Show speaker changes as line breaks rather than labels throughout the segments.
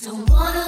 deeper than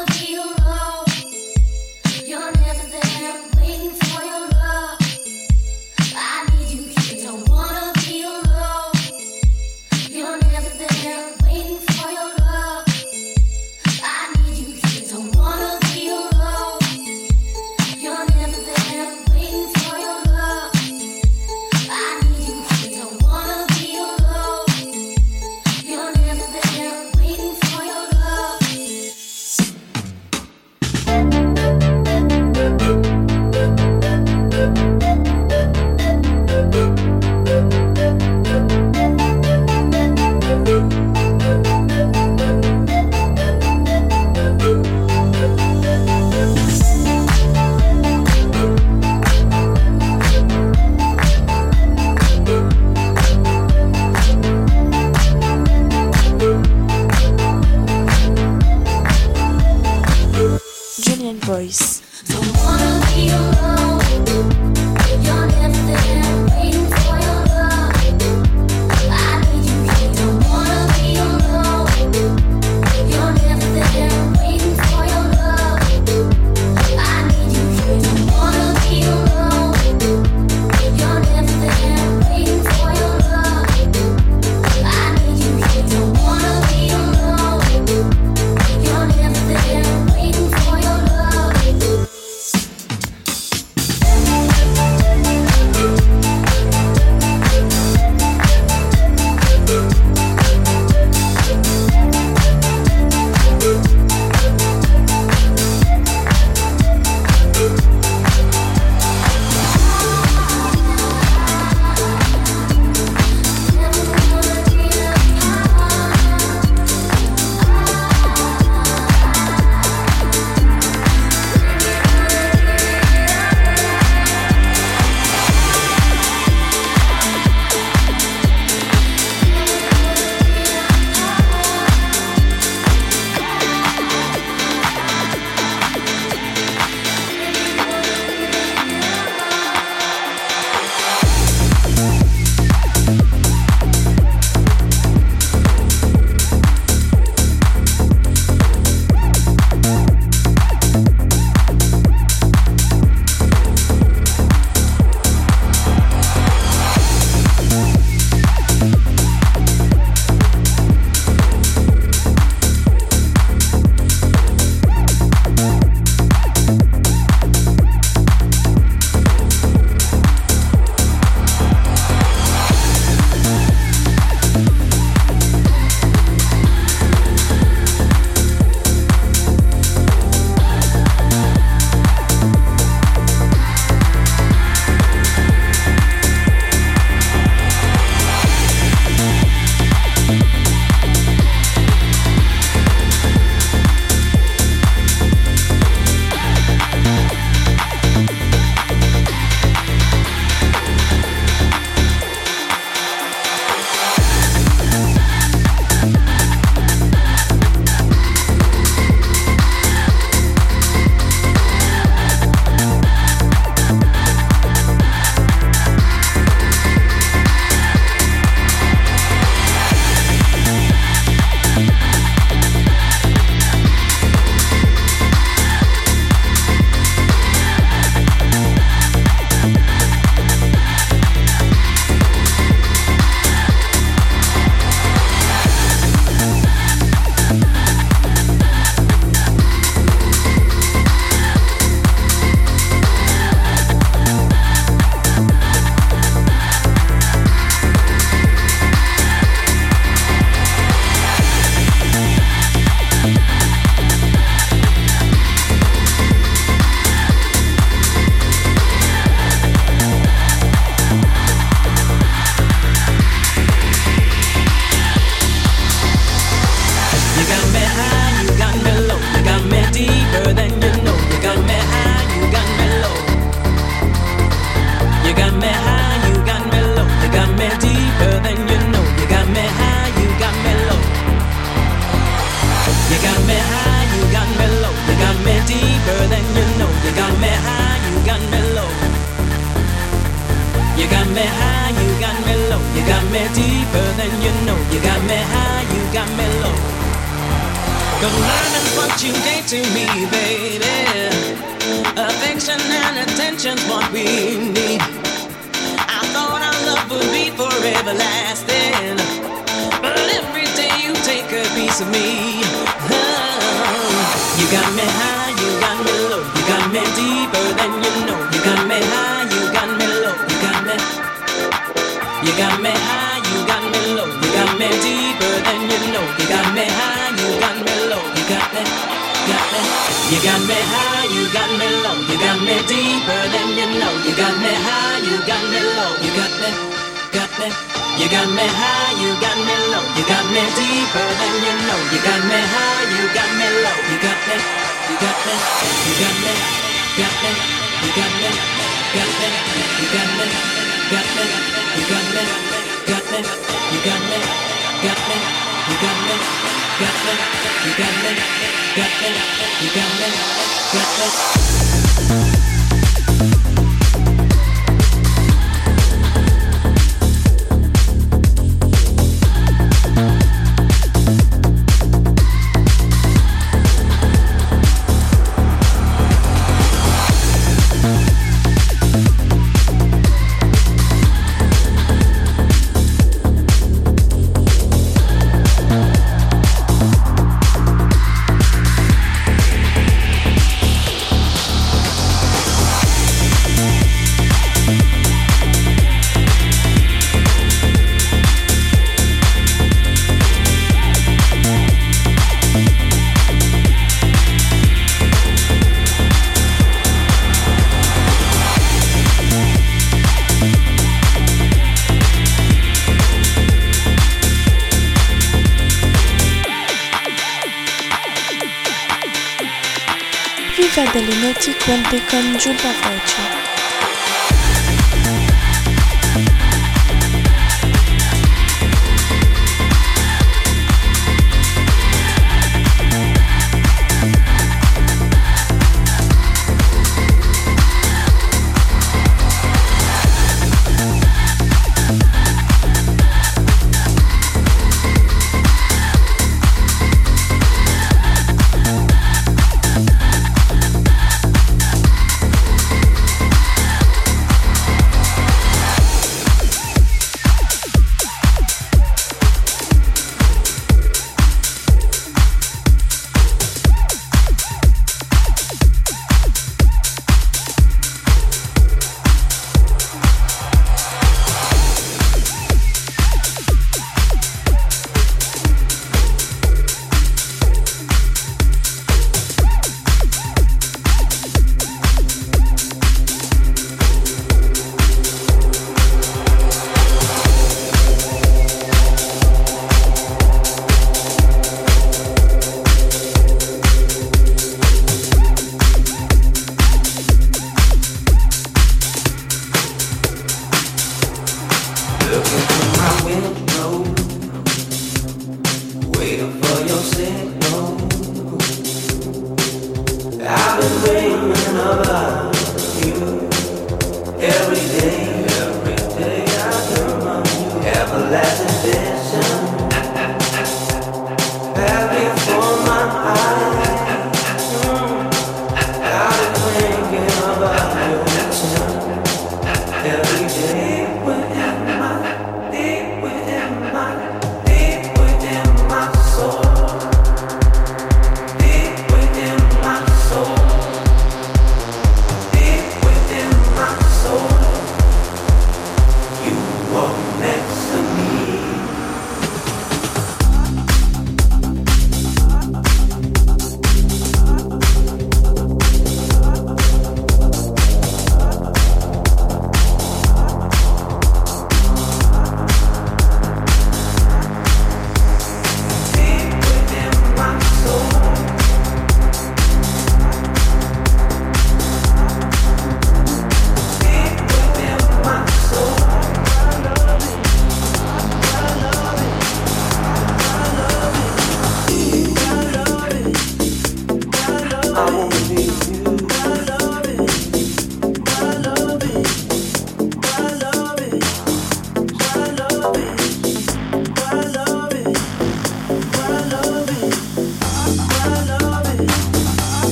ți cuente când giuda voce.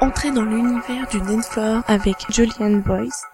Entrez dans l'univers du Deadcore avec Julian Boyce,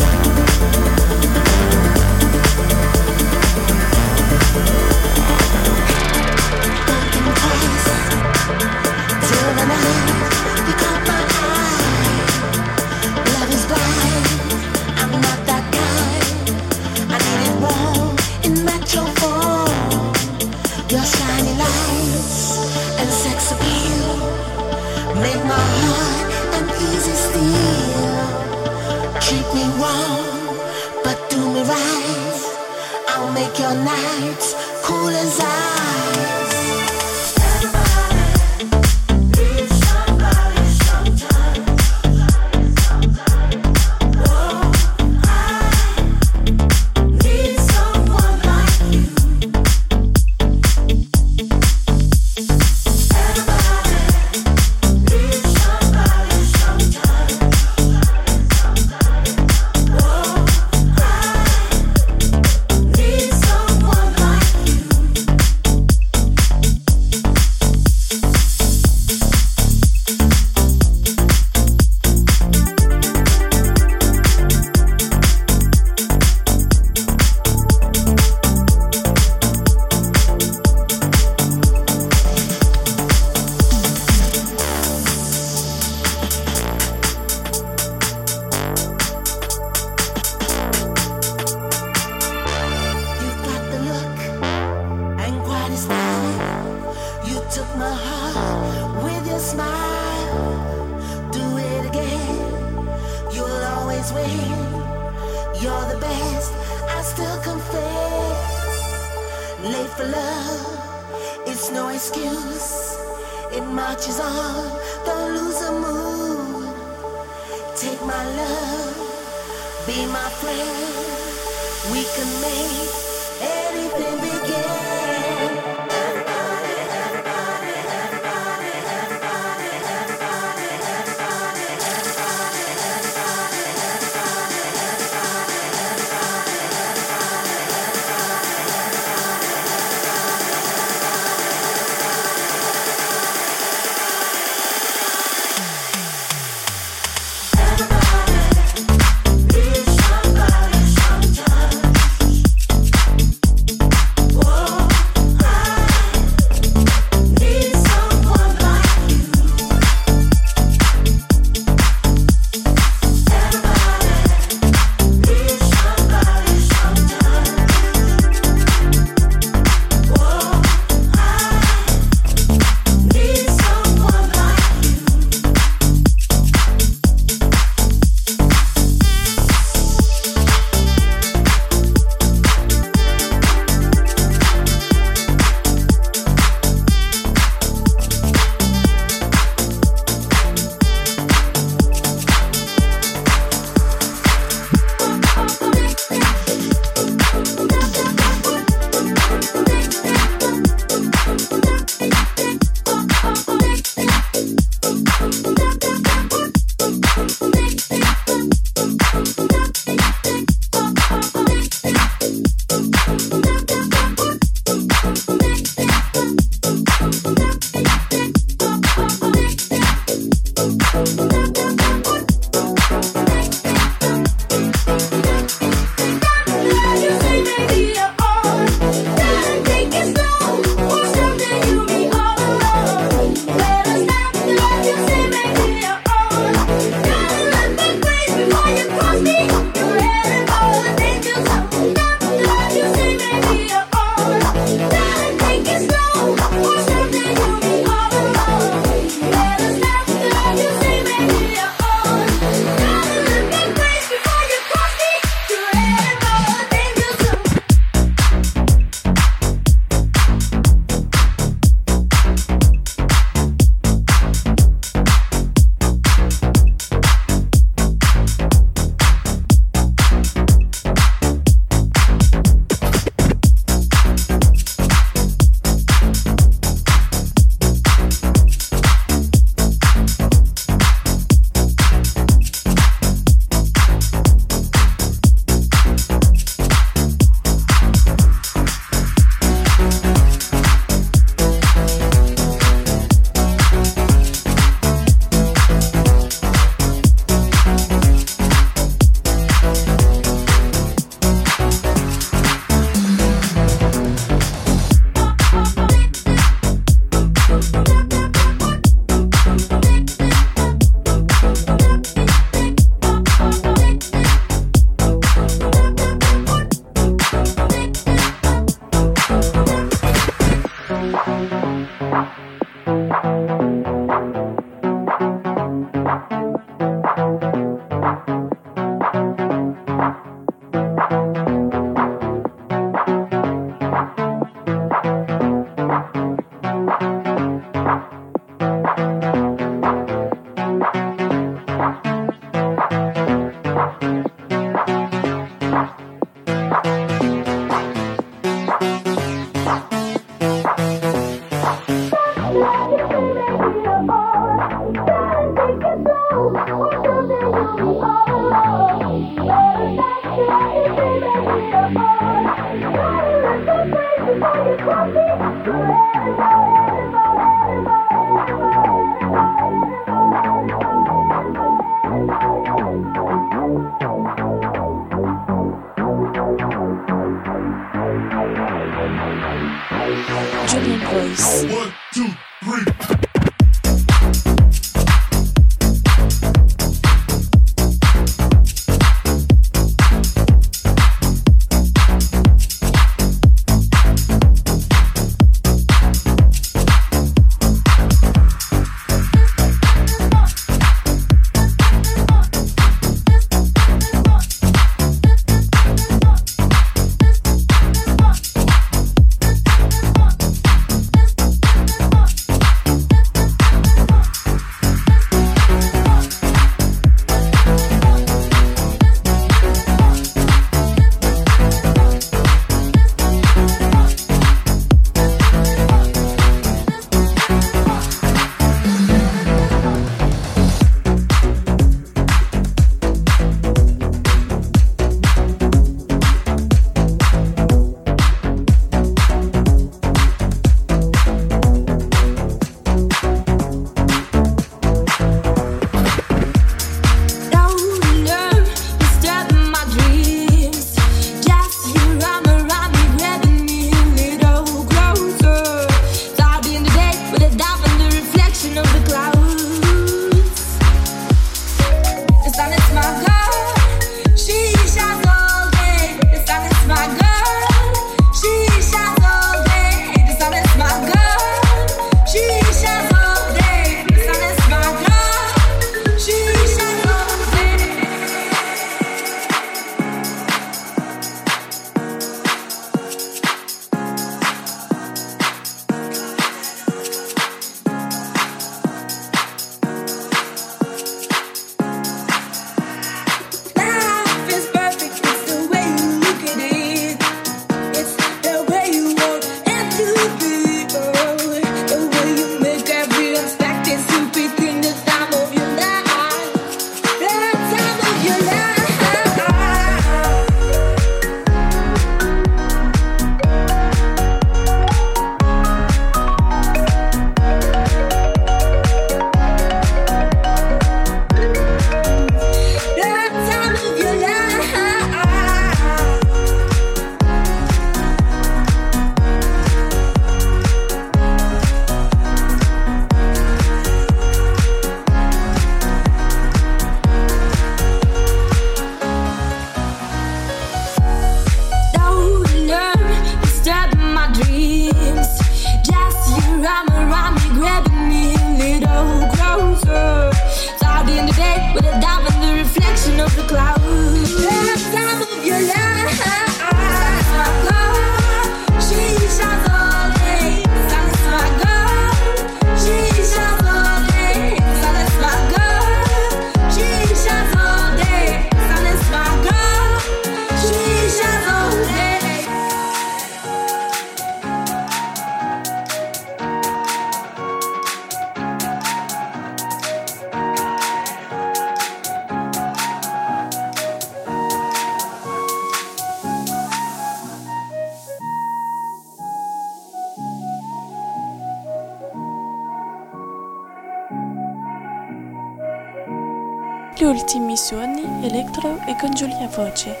voce.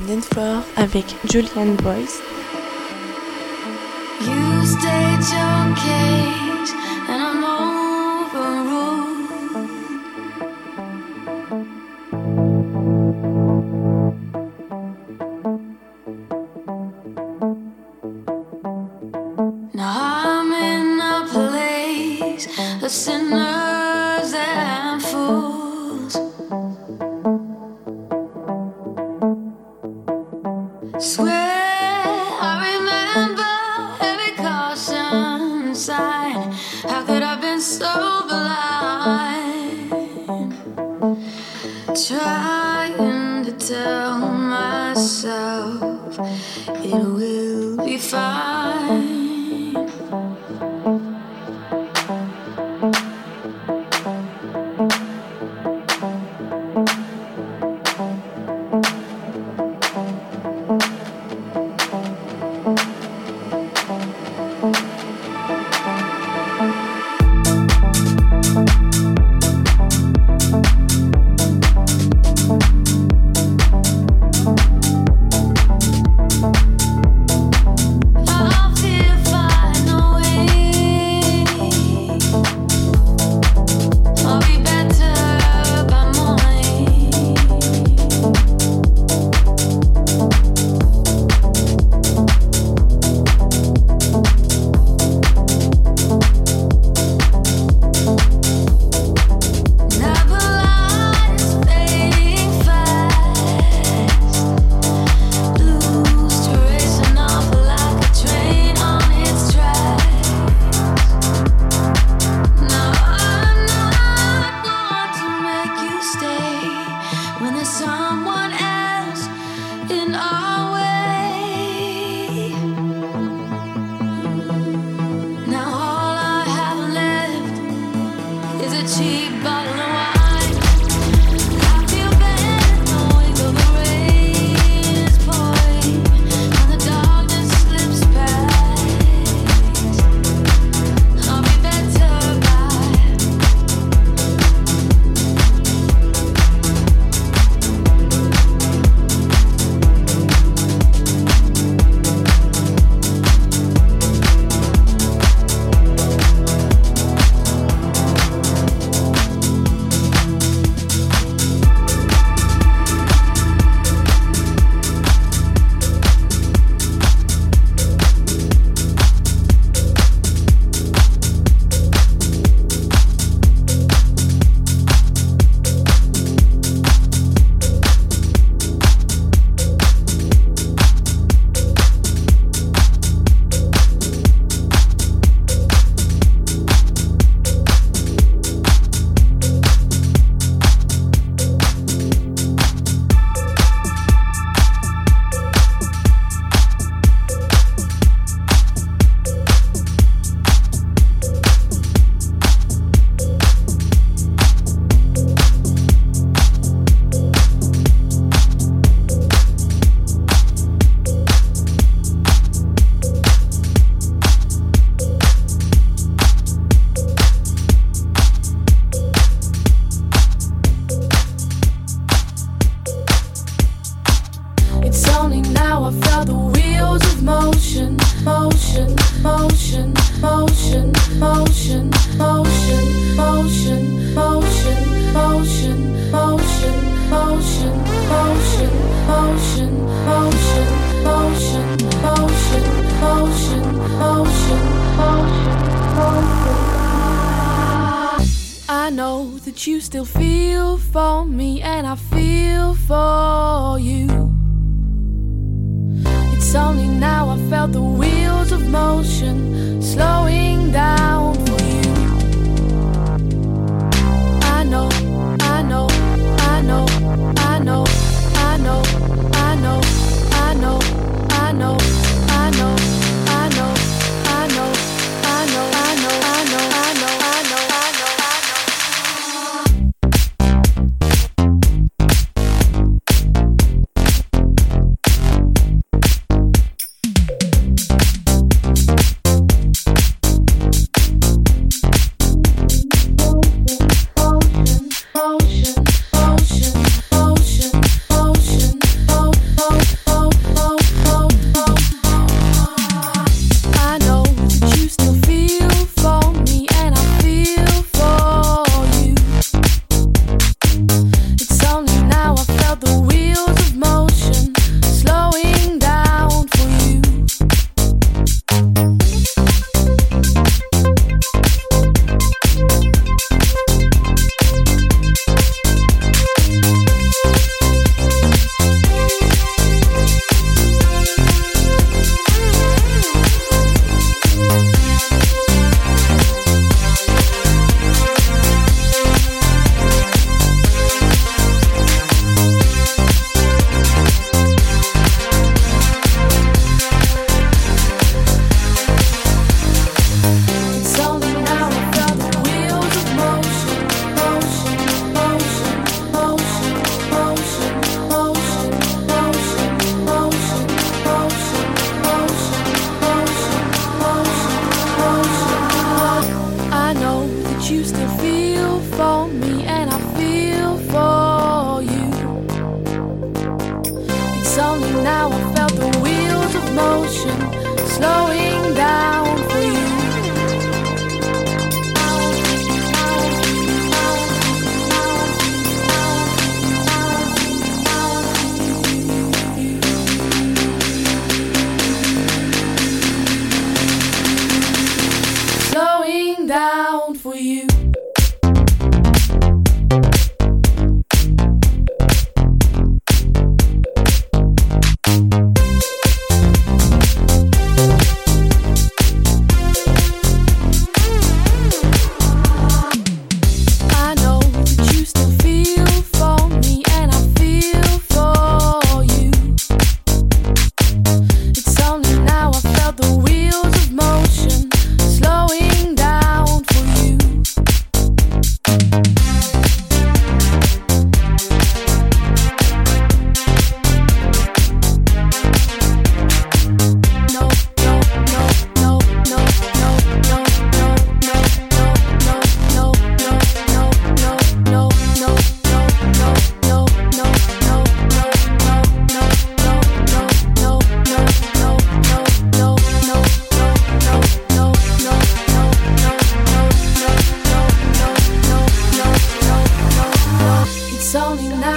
du Dance avec Julian Boyce.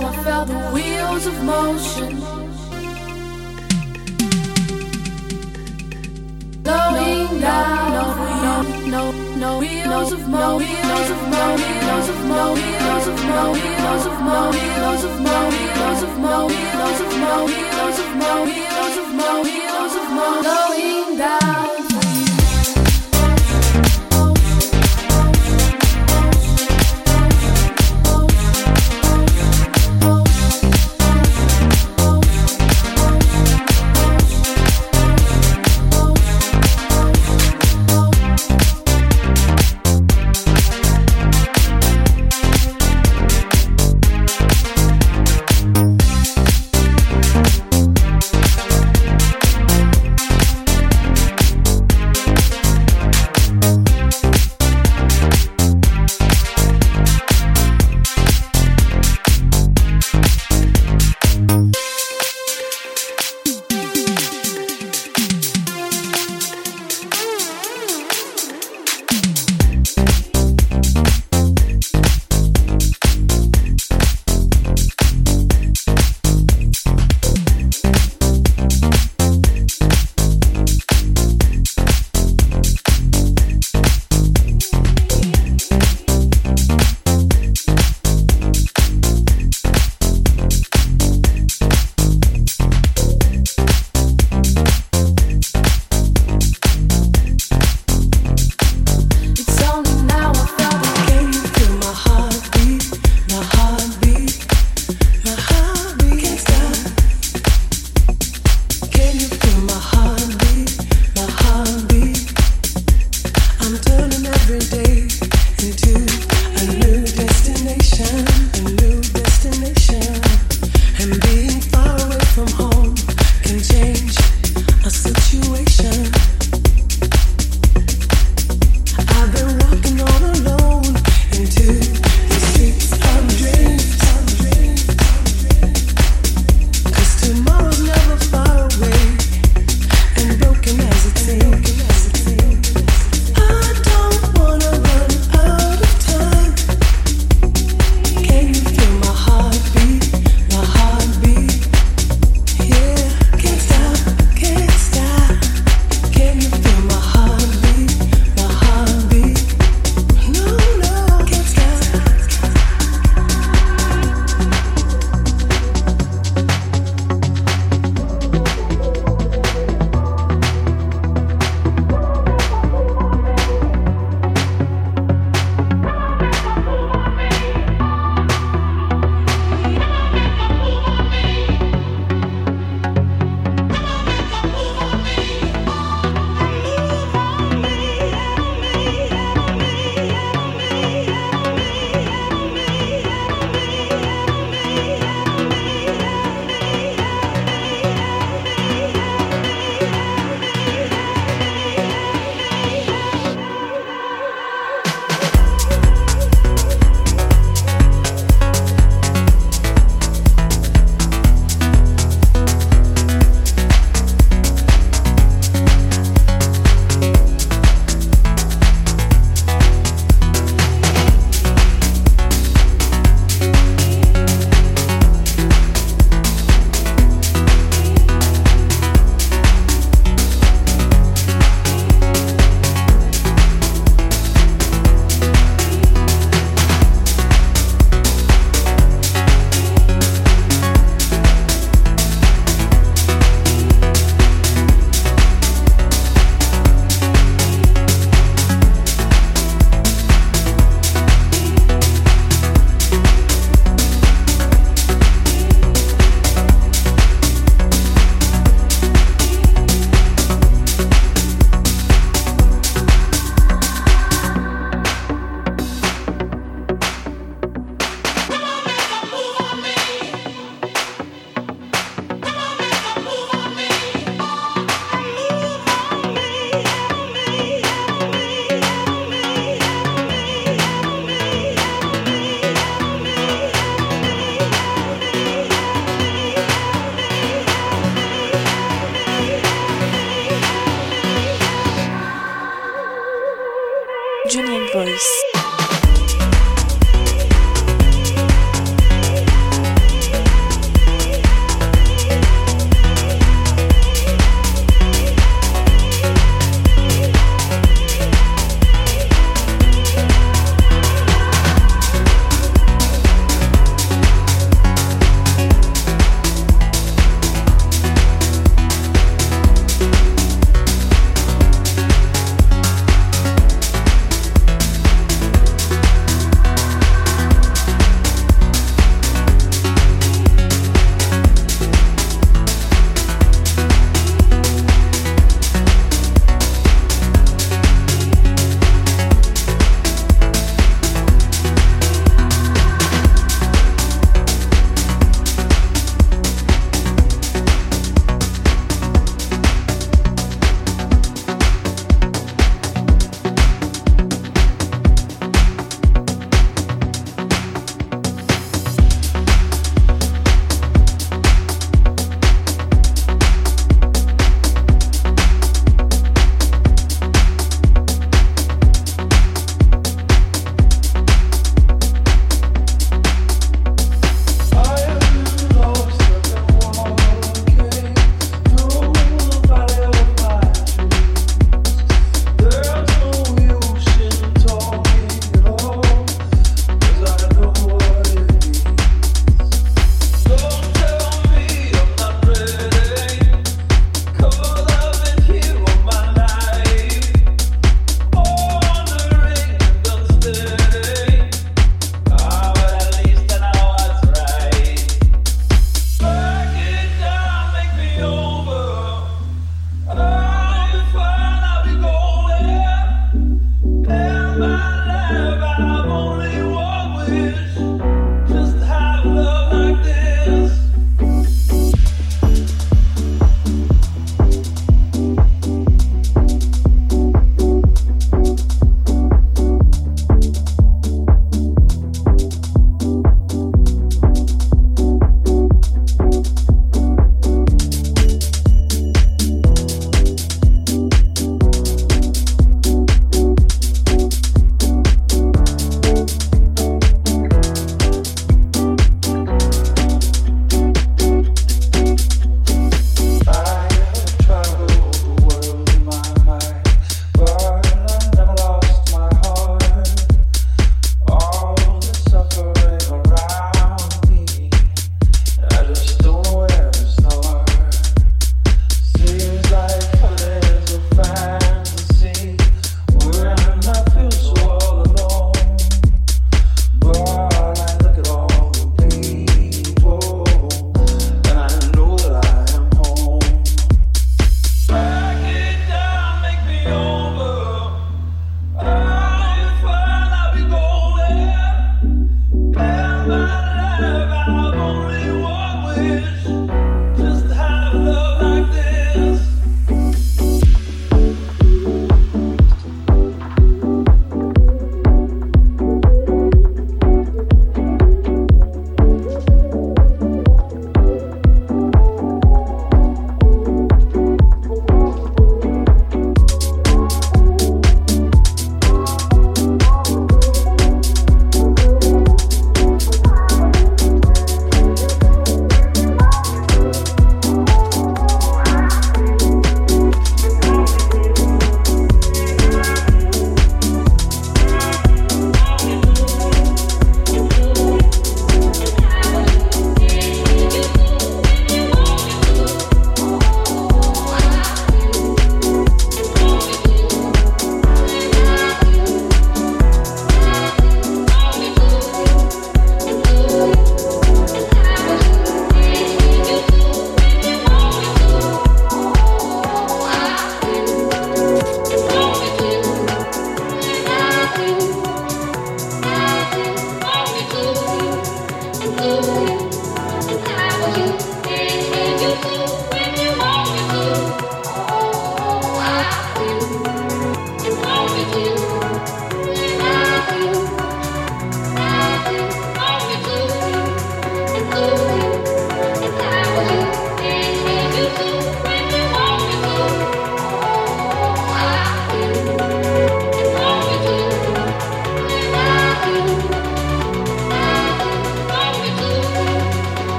now I felt the wheels of motion. Blowing no, no, no wheels of no wheels of no wheels of no wheels of no wheels of no wheels of no wheels of no wheels of no wheels of no wheels of no wheels of no wheels of no down.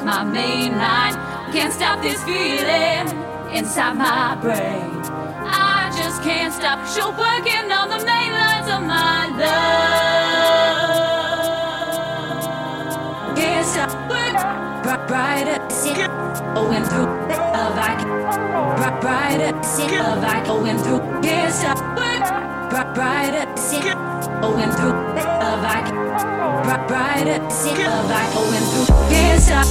up my main line. Can't stop this feeling inside my brain. I just can't stop. You're working on the main lines of my love. Can't stop. Brighter, going through a vacuum. Brighter, a vacuum. Going through. Can't stop. Brighter, going through like brighter, like going through this like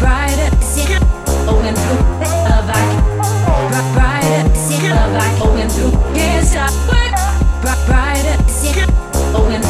brighter, going through like brighter, like going through this like brighter, going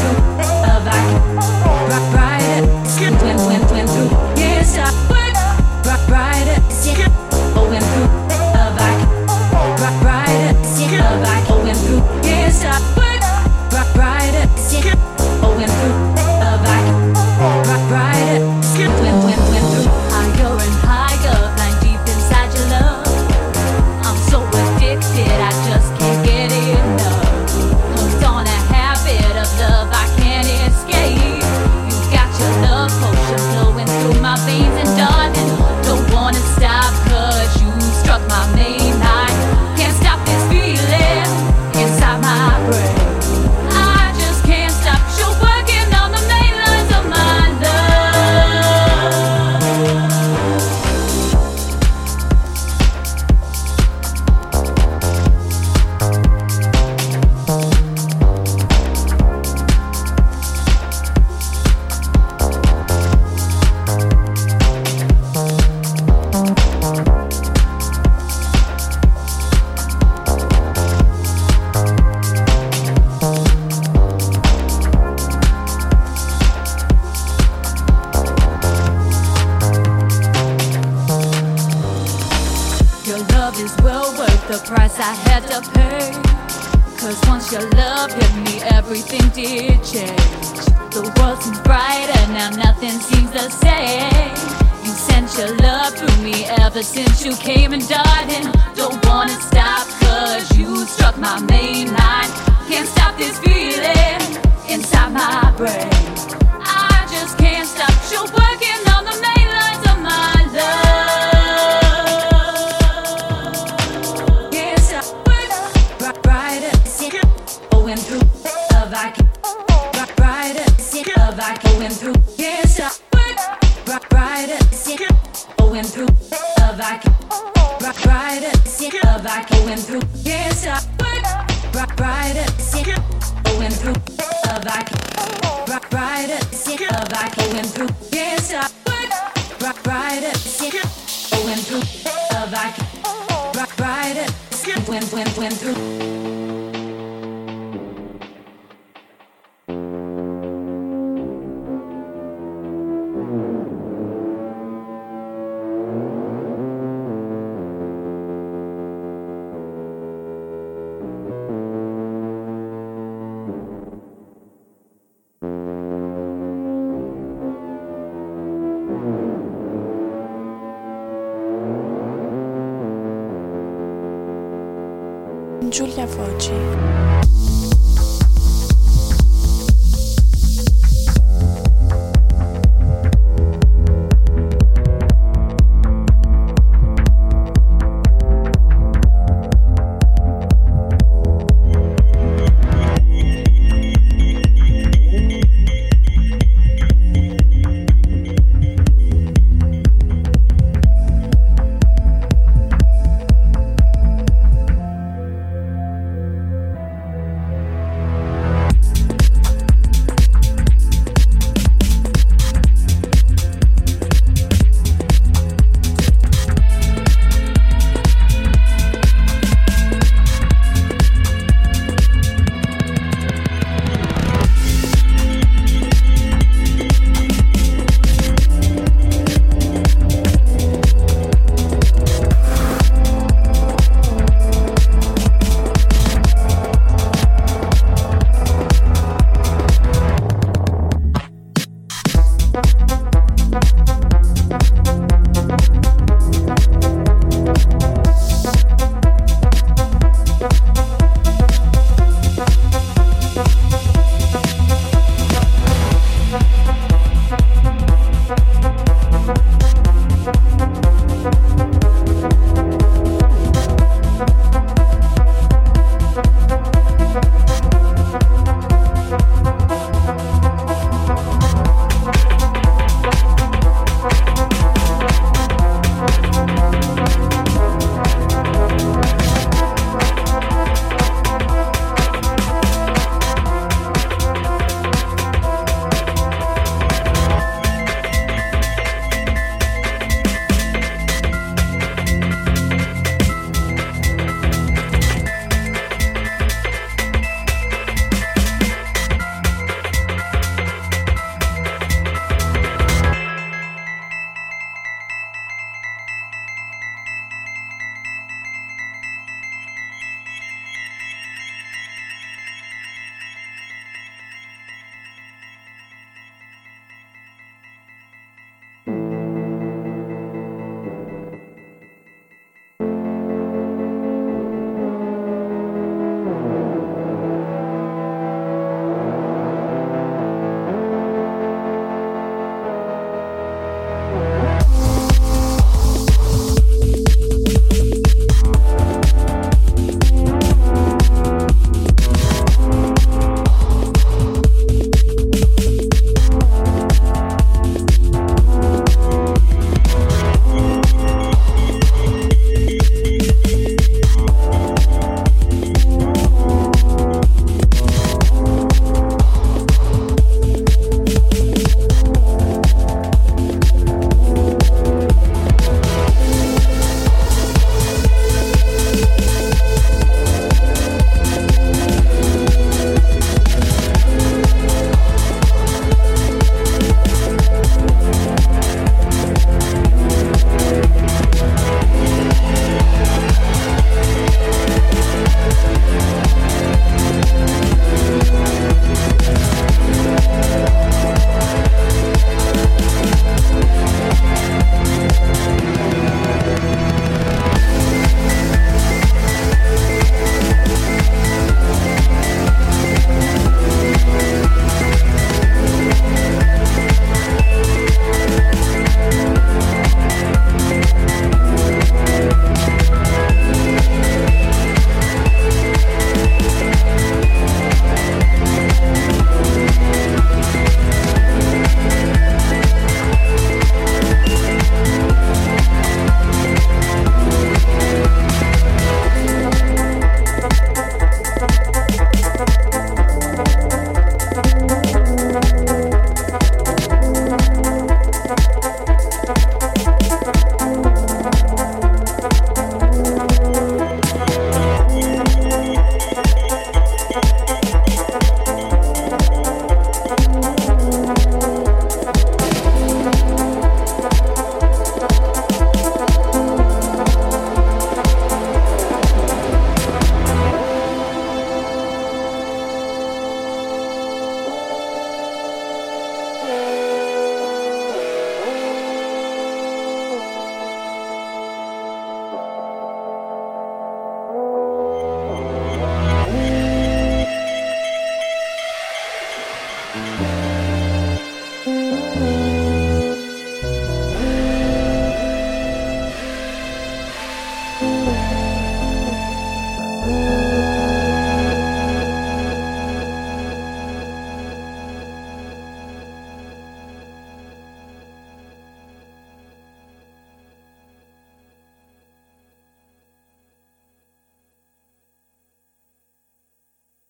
went through, a vacuum, brighter, a vacuum went through.
Giulia Foggi.